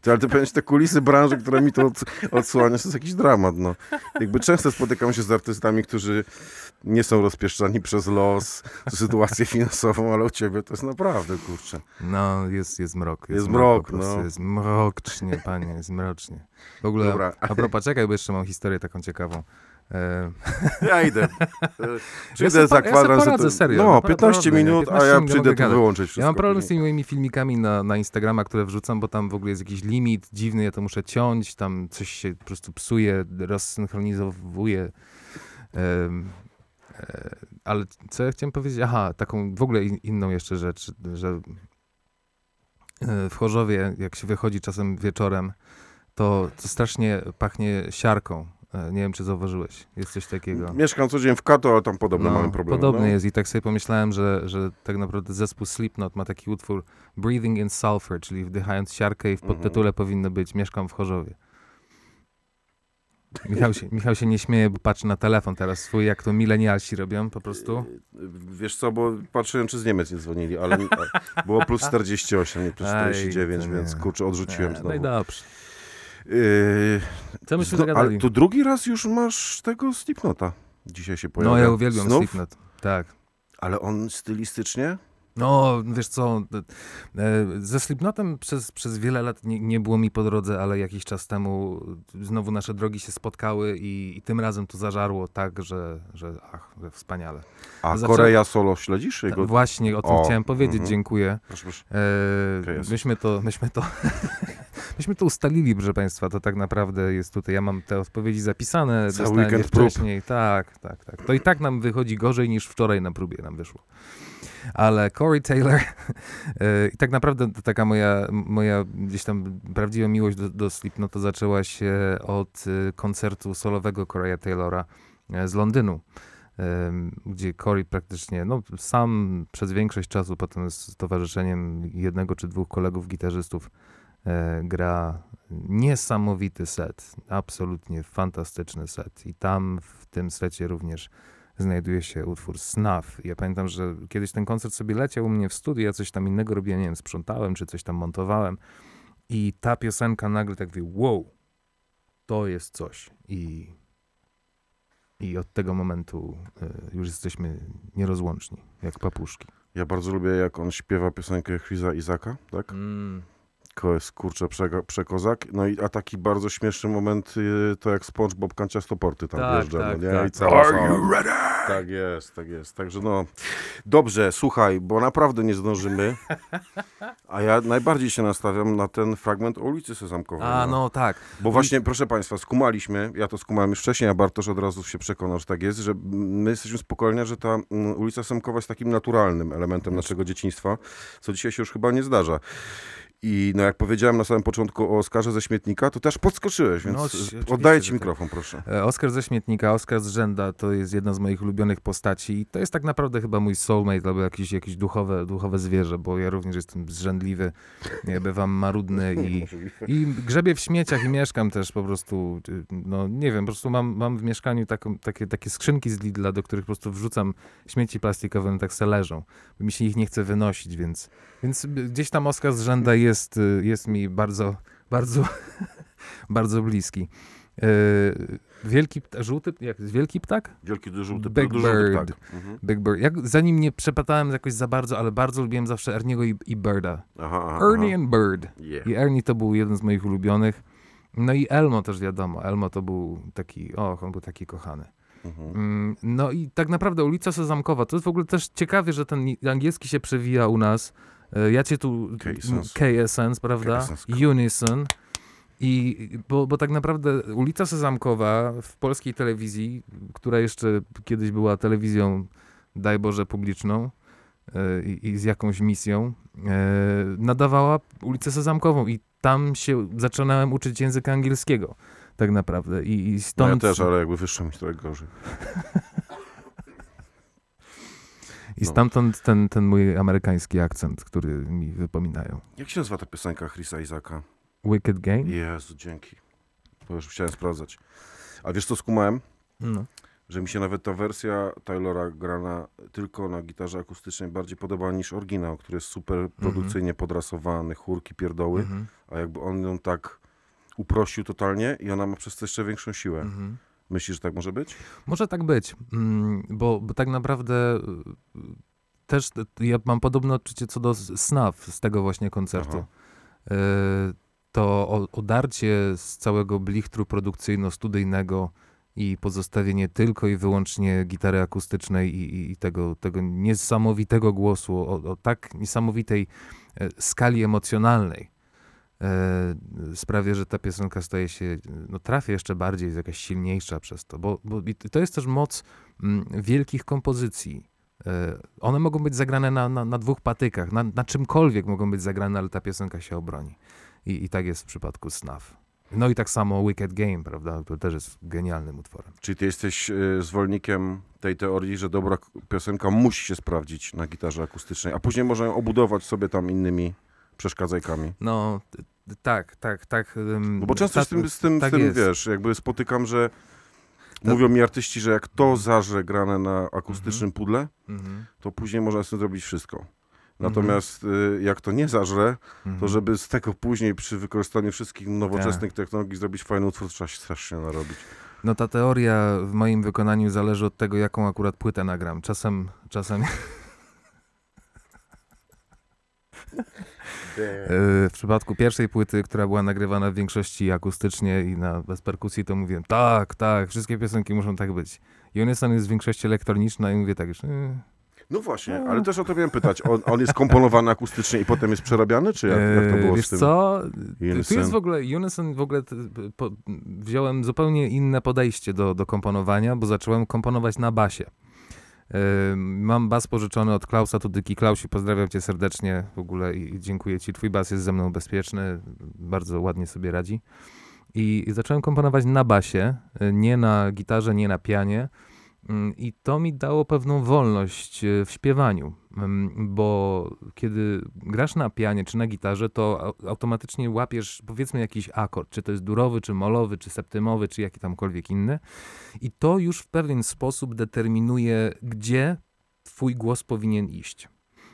ty, ale ty powinieneś te kulisy branży, które mi to od, odsłania, to jest jakiś dramat. No. Jakby często spotykam się z artystami, którzy nie są rozpieszczani przez los, sytuację finansową, ale u ciebie to jest naprawdę, kurczę. No, jest, jest mrok. Jest mrok, po prostu, no. Jest mrocznie, panie, jest mrocznie. W ogóle, Dobra. a propos, czekaj, bo jeszcze mam historię taką ciekawą. E, Ja idę. E, Ja Przyjdę se za po- ja kwadrans. poradzę, serio. No, No, 15 naprawdę, minut, a 15 ja przyjdę tu wyłączyć wszystko. Ja mam problem z tymi moimi filmikami na, na Instagrama, które wrzucam, bo tam w ogóle jest jakiś limit dziwny, ja to muszę ciąć, tam coś się po prostu psuje, rozsynchronizowuje. E, ale co ja chciałem powiedzieć? Aha, taką w ogóle in, inną jeszcze rzecz, że w Chorzowie, jak się wychodzi czasem wieczorem, to, to strasznie pachnie siarką. E, Nie wiem, czy zauważyłeś. Jest coś takiego. Mieszkam co dzień w Kato, ale tam podobno mamy problemy. Podobny no. jest i tak sobie pomyślałem, że, że tak naprawdę zespół Slipknot ma taki utwór Breathing in Sulfur, czyli wdychając siarkę i w Mhm. podtytule powinno być Mieszkam w Chorzowie. Michał się, Michał się nie śmieje, bo patrzy na telefon teraz swój, jak to milenialsi robią po prostu. Wiesz co, bo patrzyłem, czy z Niemiec nie dzwonili, ale było plus 48, nie plus Aj, 49, to więc nie. kurczę, odrzuciłem E, znowu. No i dobrze. Yy, Co myśmy zagadali? ale to drugi raz już masz tego Slipnota. Dzisiaj się pojawia. No ja uwielbiam Znów? Slipknot. Tak. Ale on stylistycznie? No, wiesz co, e, ze Slipknotem przez, przez wiele lat nie, nie było mi po drodze, ale jakiś czas temu znowu nasze drogi się spotkały i, i tym razem to zażarło tak, że, że ach, że wspaniale. A Zaczę- Korea Solo śledzisz? Ta, Jego... Właśnie o tym O, chciałem powiedzieć, mhm. dziękuję. Proszę, proszę. E, myśmy to, myśmy to, myśmy to ustalili, proszę Państwa, to tak naprawdę jest tutaj, ja mam te odpowiedzi zapisane, Cały weekend prób. wcześniej, tak, tak, tak. To i tak nam wychodzi gorzej niż wczoraj na próbie nam wyszło. Ale Corey Taylor e, i tak naprawdę taka moja, moja gdzieś tam prawdziwa miłość do, do Slipknot to zaczęła się od e, koncertu solowego Coreya Taylora e, z Londynu gdzie Corey praktycznie, no sam przez większość czasu potem z towarzyszeniem jednego czy dwóch kolegów gitarzystów gra niesamowity set, absolutnie fantastyczny set. I tam w tym secie również znajduje się utwór Snuff. Ja pamiętam, że kiedyś ten koncert sobie leciał u mnie w studiu, ja coś tam innego robiłem, nie wiem, sprzątałem czy coś tam montowałem i ta piosenka nagle tak wie, wow, to jest coś i i od tego momentu y, już jesteśmy nierozłączni, jak papuszki. Ja bardzo lubię, jak on śpiewa piosenkę Chrisa Izaka, tak? Jest, kurczę, przega- przekozak. No i a taki bardzo śmieszny moment y, to jak SpongeBob kanciastoporty tam Tak, wjeżdża, tak, no nie? tak. I cała Are sala. you ready? Tak jest, tak jest. Także no, dobrze, słuchaj, bo naprawdę nie zdążymy. A ja najbardziej się nastawiam na ten fragment o ulicy Sezamkowej. A, no tak. Bo właśnie, proszę Państwa, skumaliśmy, ja to skumałem już wcześniej, a Bartosz od razu się przekonał, że tak jest, że my jesteśmy z pokolenia, że ta mm, ulica Semkowa jest takim naturalnym elementem naszego dzieciństwa, co dzisiaj się już chyba nie zdarza. I no jak powiedziałem na samym początku o Oskarze ze śmietnika, to też podskoczyłeś, więc No, oddaję Ci tak. mikrofon, proszę. E, Oskar ze śmietnika, Oskar z rzęda to jest jedna z moich ulubionych postaci i to jest tak naprawdę chyba mój soulmate albo jakieś, jakieś duchowe, duchowe zwierzę, bo ja również jestem zrzędliwy, nie, bywam marudny i, i grzebię w śmieciach i mieszkam też po prostu, y, no nie wiem, po prostu mam, mam w mieszkaniu taką, takie, takie skrzynki z Lidla, do których po prostu wrzucam śmieci plastikowe, one tak se leżą. Mi się ich nie chce wynosić, więc, więc gdzieś tam Oskar z rzęda jest, y, jest mi bardzo, bardzo, bardzo bliski. E, wielki, żółty, jak jest wielki ptak? Wielki, żółty, Big duży żółty Bird. ptak. Mhm. Big Bird. Jak, zanim nie przepatałem jakoś za bardzo, ale bardzo lubiłem zawsze Erniego i, i Birda. Aha, aha, Ernie aha. and Bird. Yeah. I Ernie to był jeden z moich ulubionych. No i Elmo też wiadomo. Elmo to był taki, och, on był taki kochany. Mhm. Mm, No i tak naprawdę ulica Sezamkowa, to jest w ogóle też ciekawie, że ten angielski się przewija u nas. E, Ja cię tu... K-Essence. Prawda? K-Essence. Unison. I bo, bo tak naprawdę ulica Sezamkowa w polskiej telewizji, która jeszcze kiedyś była telewizją, daj Boże, publiczną e, i, z jakąś misją, e, nadawała ulicę Sezamkową i tam się zaczynałem uczyć języka angielskiego tak naprawdę. I, i No ja stąd... też, ale jakby wyższe mi trochę gorzej. I No. stamtąd ten, ten mój amerykański akcent, który mi wypominają. Jak się nazywa ta piosenka Chrisa Izaka? Wicked Game? Jezu, dzięki. To już chciałem sprawdzać. A wiesz co skumałem? No. Że mi się nawet ta wersja Taylora grana tylko na gitarze akustycznej bardziej podoba niż oryginał, który jest super produkcyjnie podrasowany, chórki, pierdoły, Mhm. a jakby on ją tak uprościł totalnie i ona ma przez to jeszcze większą siłę. Mhm. Myślisz, że tak może być? Może tak być, mm, bo, bo tak naprawdę y, też ja mam podobne odczucie co do s- Snuff z tego właśnie koncertu. Aha. Y, To odarcie z całego blichtru produkcyjno-studyjnego i pozostawienie tylko i wyłącznie gitary akustycznej i, i- i tego, tego niesamowitego głosu, o, o tak niesamowitej e, skali emocjonalnej e, sprawia, że ta piosenka staje się, no trafia jeszcze bardziej, jest jakaś silniejsza przez to, bo, bo to jest też moc mm, wielkich kompozycji. E, One mogą być zagrane na, na, na dwóch patykach, na, na czymkolwiek mogą być zagrane, ale ta piosenka się obroni. I, I tak jest w przypadku Snuff. No i tak samo Wicked Game, prawda? To też jest genialnym utworem. Czyli ty jesteś y, zwolennikiem tej teorii, że dobra piosenka musi się sprawdzić na gitarze akustycznej, a później można ją obudować sobie tam innymi przeszkadzajkami. No, tak, tak, tak. No bo często ta- z tym, z tym, tak z tym wiesz, jakby spotykam, że To- mówią mi artyści, że jak to zarze grane na akustycznym pudle, Mhm. to później można z tym zrobić wszystko. Natomiast y, jak to nie zażre, to Mhm. żeby z tego później przy wykorzystaniu wszystkich nowoczesnych Tak. technologii zrobić fajny utwór, trzeba się strasznie narobić. No ta teoria w moim wykonaniu zależy od tego, jaką akurat płytę nagram. Czasem, czasem w przypadku pierwszej płyty, która była nagrywana w większości akustycznie i na, bez perkusji, to mówiłem, tak, tak, wszystkie piosenki muszą tak być. Unison jest w większości elektroniczna i mówię tak już, yy, No właśnie, ale też o to miałem pytać. On, on jest komponowany akustycznie i potem jest przerabiany, czy jak, jak to Eee, było Wiesz z tym? co? Tu Unison? jest w ogóle, Unison w ogóle, po, wziąłem zupełnie inne podejście do, do komponowania, bo zacząłem komponować na basie. Mam bas pożyczony od Klausa Tudyki. Klausi, pozdrawiam cię serdecznie w ogóle i dziękuję ci. Twój bas jest ze mną bezpieczny, bardzo ładnie sobie radzi. I, i zacząłem komponować na basie, e, nie na gitarze, nie na pianie. Mm, I to mi dało pewną wolność e, w śpiewaniu, Mm, bo kiedy grasz na pianie czy na gitarze, to au- automatycznie łapiesz powiedzmy jakiś akord, czy to jest durowy, czy molowy, czy septymowy, czy jaki tamkolwiek inny. I to już w pewien sposób determinuje, gdzie twój głos powinien iść.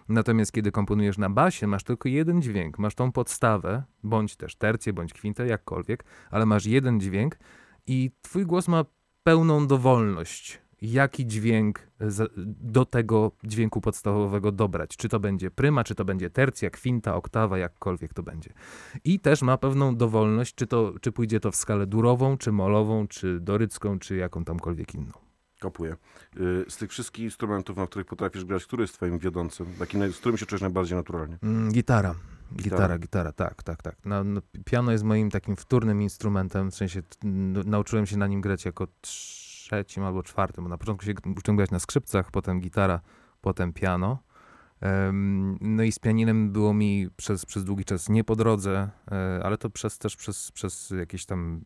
Natomiast kiedy komponujesz na basie, masz tylko jeden dźwięk, masz tą podstawę, bądź też tercję, bądź kwintę, jakkolwiek, ale masz jeden dźwięk i twój głos ma pełną dowolność, jaki dźwięk z- do tego dźwięku podstawowego dobrać. Czy to będzie pryma, czy to będzie tercja, kwinta, oktawa, jakkolwiek to będzie. I też ma pewną dowolność, czy, to, czy pójdzie to w skalę durową, czy molową, czy dorycką, czy jaką tamkolwiek inną. Kapuję. Y, Z tych wszystkich instrumentów, na których potrafisz grać, który jest twoim wiodącym? Takim, z którym się czujesz najbardziej naturalnie? Mm, gitara. Gitara. Gitara, tak, tak, tak. No, no, piano jest moim takim wtórnym instrumentem, w sensie nauczyłem się na nim grać jako trzecim albo czwartym, bo na początku się uczyłem grać na skrzypcach, potem gitara, potem piano. No i z pianinem było mi przez, przez długi czas nie po drodze, e, ale to przez, też przez, przez jakieś tam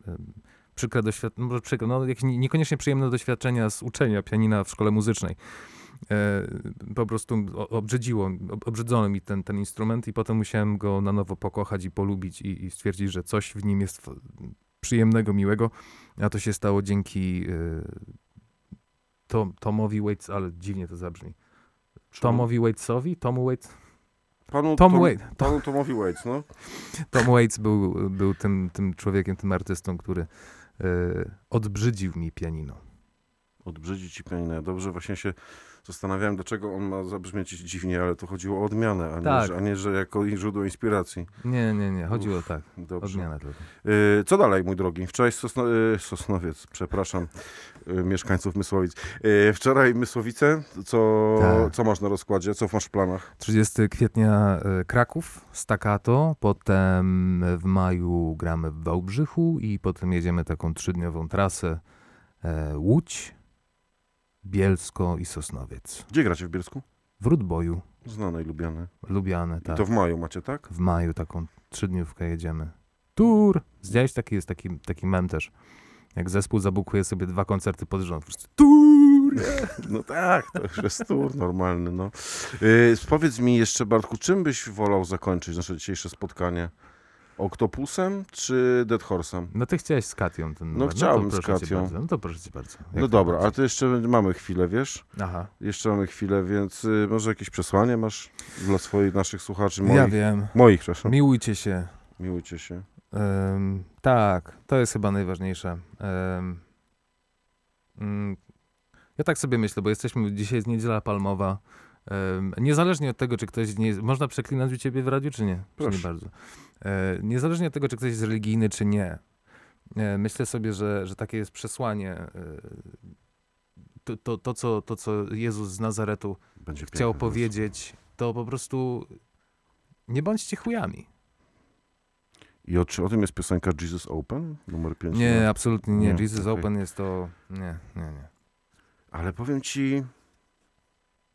przykre doświadczenia, może przykre, no jakieś nie- niekoniecznie przyjemne doświadczenia z uczenia pianina w szkole muzycznej. E, po prostu obrzydziło, ob- obrzydzono mi ten, ten instrument i potem musiałem go na nowo pokochać i polubić i, i stwierdzić, że coś w nim jest przyjemnego, miłego, a to się stało dzięki e, Tom, Tomowi Waits, ale dziwnie to zabrzmi. Tomowi Waitsowi? Tomu Waits? Panu, Tom Tom, panu Tomowi Waits, no. Tom Waits był, był tym, tym człowiekiem, tym artystą, który e, odbrzydził mi pianino. Odbrzydzi ci pianinę. Dobrze, właśnie się zastanawiałem, dlaczego on ma zabrzmieć dziwnie, ale to chodziło o odmianę, a nie, Tak. że, a nie że jako źródło inspiracji. Nie, nie, nie, chodziło tak, Dobrze. odmiana tylko. Y, Co dalej, mój drogi? Wczoraj Sosno, y, Sosnowiec, przepraszam, y, mieszkańców Mysłowic. Wczoraj Mysłowice, co, Tak. co masz na rozkładzie, co masz w planach? 30 kwietnia Kraków, Staccato, potem w maju gramy w Wałbrzychu i potem jedziemy taką trzydniową trasę e, Łódź, Bielsko i Sosnowiec. Gdzie gracie w Bielsku? W Rudboju, Znane i lubiane. Lubiane, I tak. to w maju macie, tak? W maju taką trzydniówkę jedziemy. Tour! Zdziałeś taki, jest taki, taki mem też. Jak zespół zabukuje sobie dwa koncerty pod rząd. Tour! No tak, to już jest tur normalny, no. Y, powiedz mi jeszcze, Bartku, czym byś wolał zakończyć nasze dzisiejsze spotkanie? Oktopusem czy Dead Horse'em? No ty chciałeś z Katią ten numer. chciałem to z proszę cię Katią. No to proszę cię bardzo. Jak No dobra, ale to jeszcze mamy chwilę, wiesz? Aha. Jeszcze mamy chwilę, więc y, może jakieś przesłanie masz dla swoich naszych słuchaczy? Moich, Ja wiem. moich przepraszam. Miłujcie się. Miłujcie się. Em, tak, to jest chyba najważniejsze. Mm, ja tak sobie myślę, bo jesteśmy, dzisiaj jest niedziela palmowa. Niezależnie od tego, czy ktoś nie, można przeklinać u ciebie w radiu, czy nie? Czy Proszę. nie bardzo. E, niezależnie od tego, czy ktoś jest religijny, czy nie. E, myślę sobie, że, że takie jest przesłanie. E, to, to, to, co, to, co Jezus z Nazaretu Będzie chciał piękne powiedzieć, to po prostu nie bądźcie chujami. I o, czy o tym jest piosenka Jesus Open, numer 5? Nie, absolutnie nie. Nie, Jesus okej. Open jest to. Nie, nie, nie. Ale powiem ci,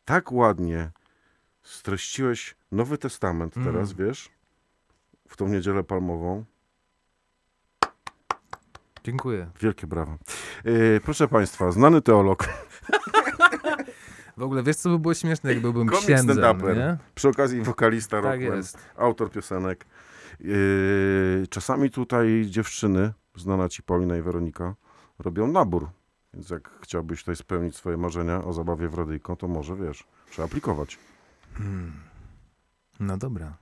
tak ładnie streściłeś Nowy Testament Mm. teraz, wiesz, w tą niedzielę palmową. Dziękuję. Wielkie brawa. Yy, proszę Państwa, znany teolog, W ogóle wiesz, co by było śmieszne, jak byłbym Komik księdzem, nie? przy okazji wokalista, Tak jest. autor piosenek. Yy, czasami tutaj dziewczyny, znana Ci Paulina i Weronika, robią nabór. Więc jak chciałbyś tutaj spełnić swoje marzenia o zabawie w radyjko, to może, wiesz, trzeba aplikować. Hmm. No dobra.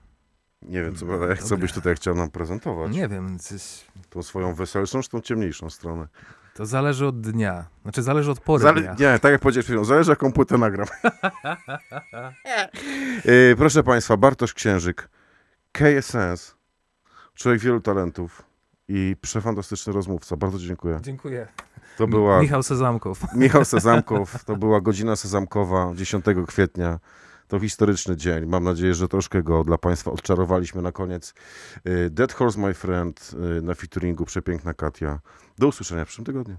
Nie wiem, co, prawda, co byś tutaj chciał nam prezentować. Nie wiem, coś, Tą swoją weselszą, czy tą ciemniejszą stronę? to zależy od dnia. Znaczy zależy od pory Zale- dnia. nie, tak jak powiedziałeś zależy jaką płytę nagram. Yy, proszę Państwa, Bartosz Księżyk, KSS, człowiek wielu talentów i przefantastyczny rozmówca. Bardzo dziękuję. Dziękuję. To była Michał Sezamkow. Michał Sezamkow, to była godzina sezamkowa 10 kwietnia. To historyczny dzień. Mam nadzieję, że troszkę go dla Państwa odczarowaliśmy na koniec. Yy, Dead Horse, my friend, yy, na featuringu Przepiękna Katia. Do usłyszenia w przyszłym tygodniu.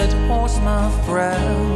dead horse, my friend.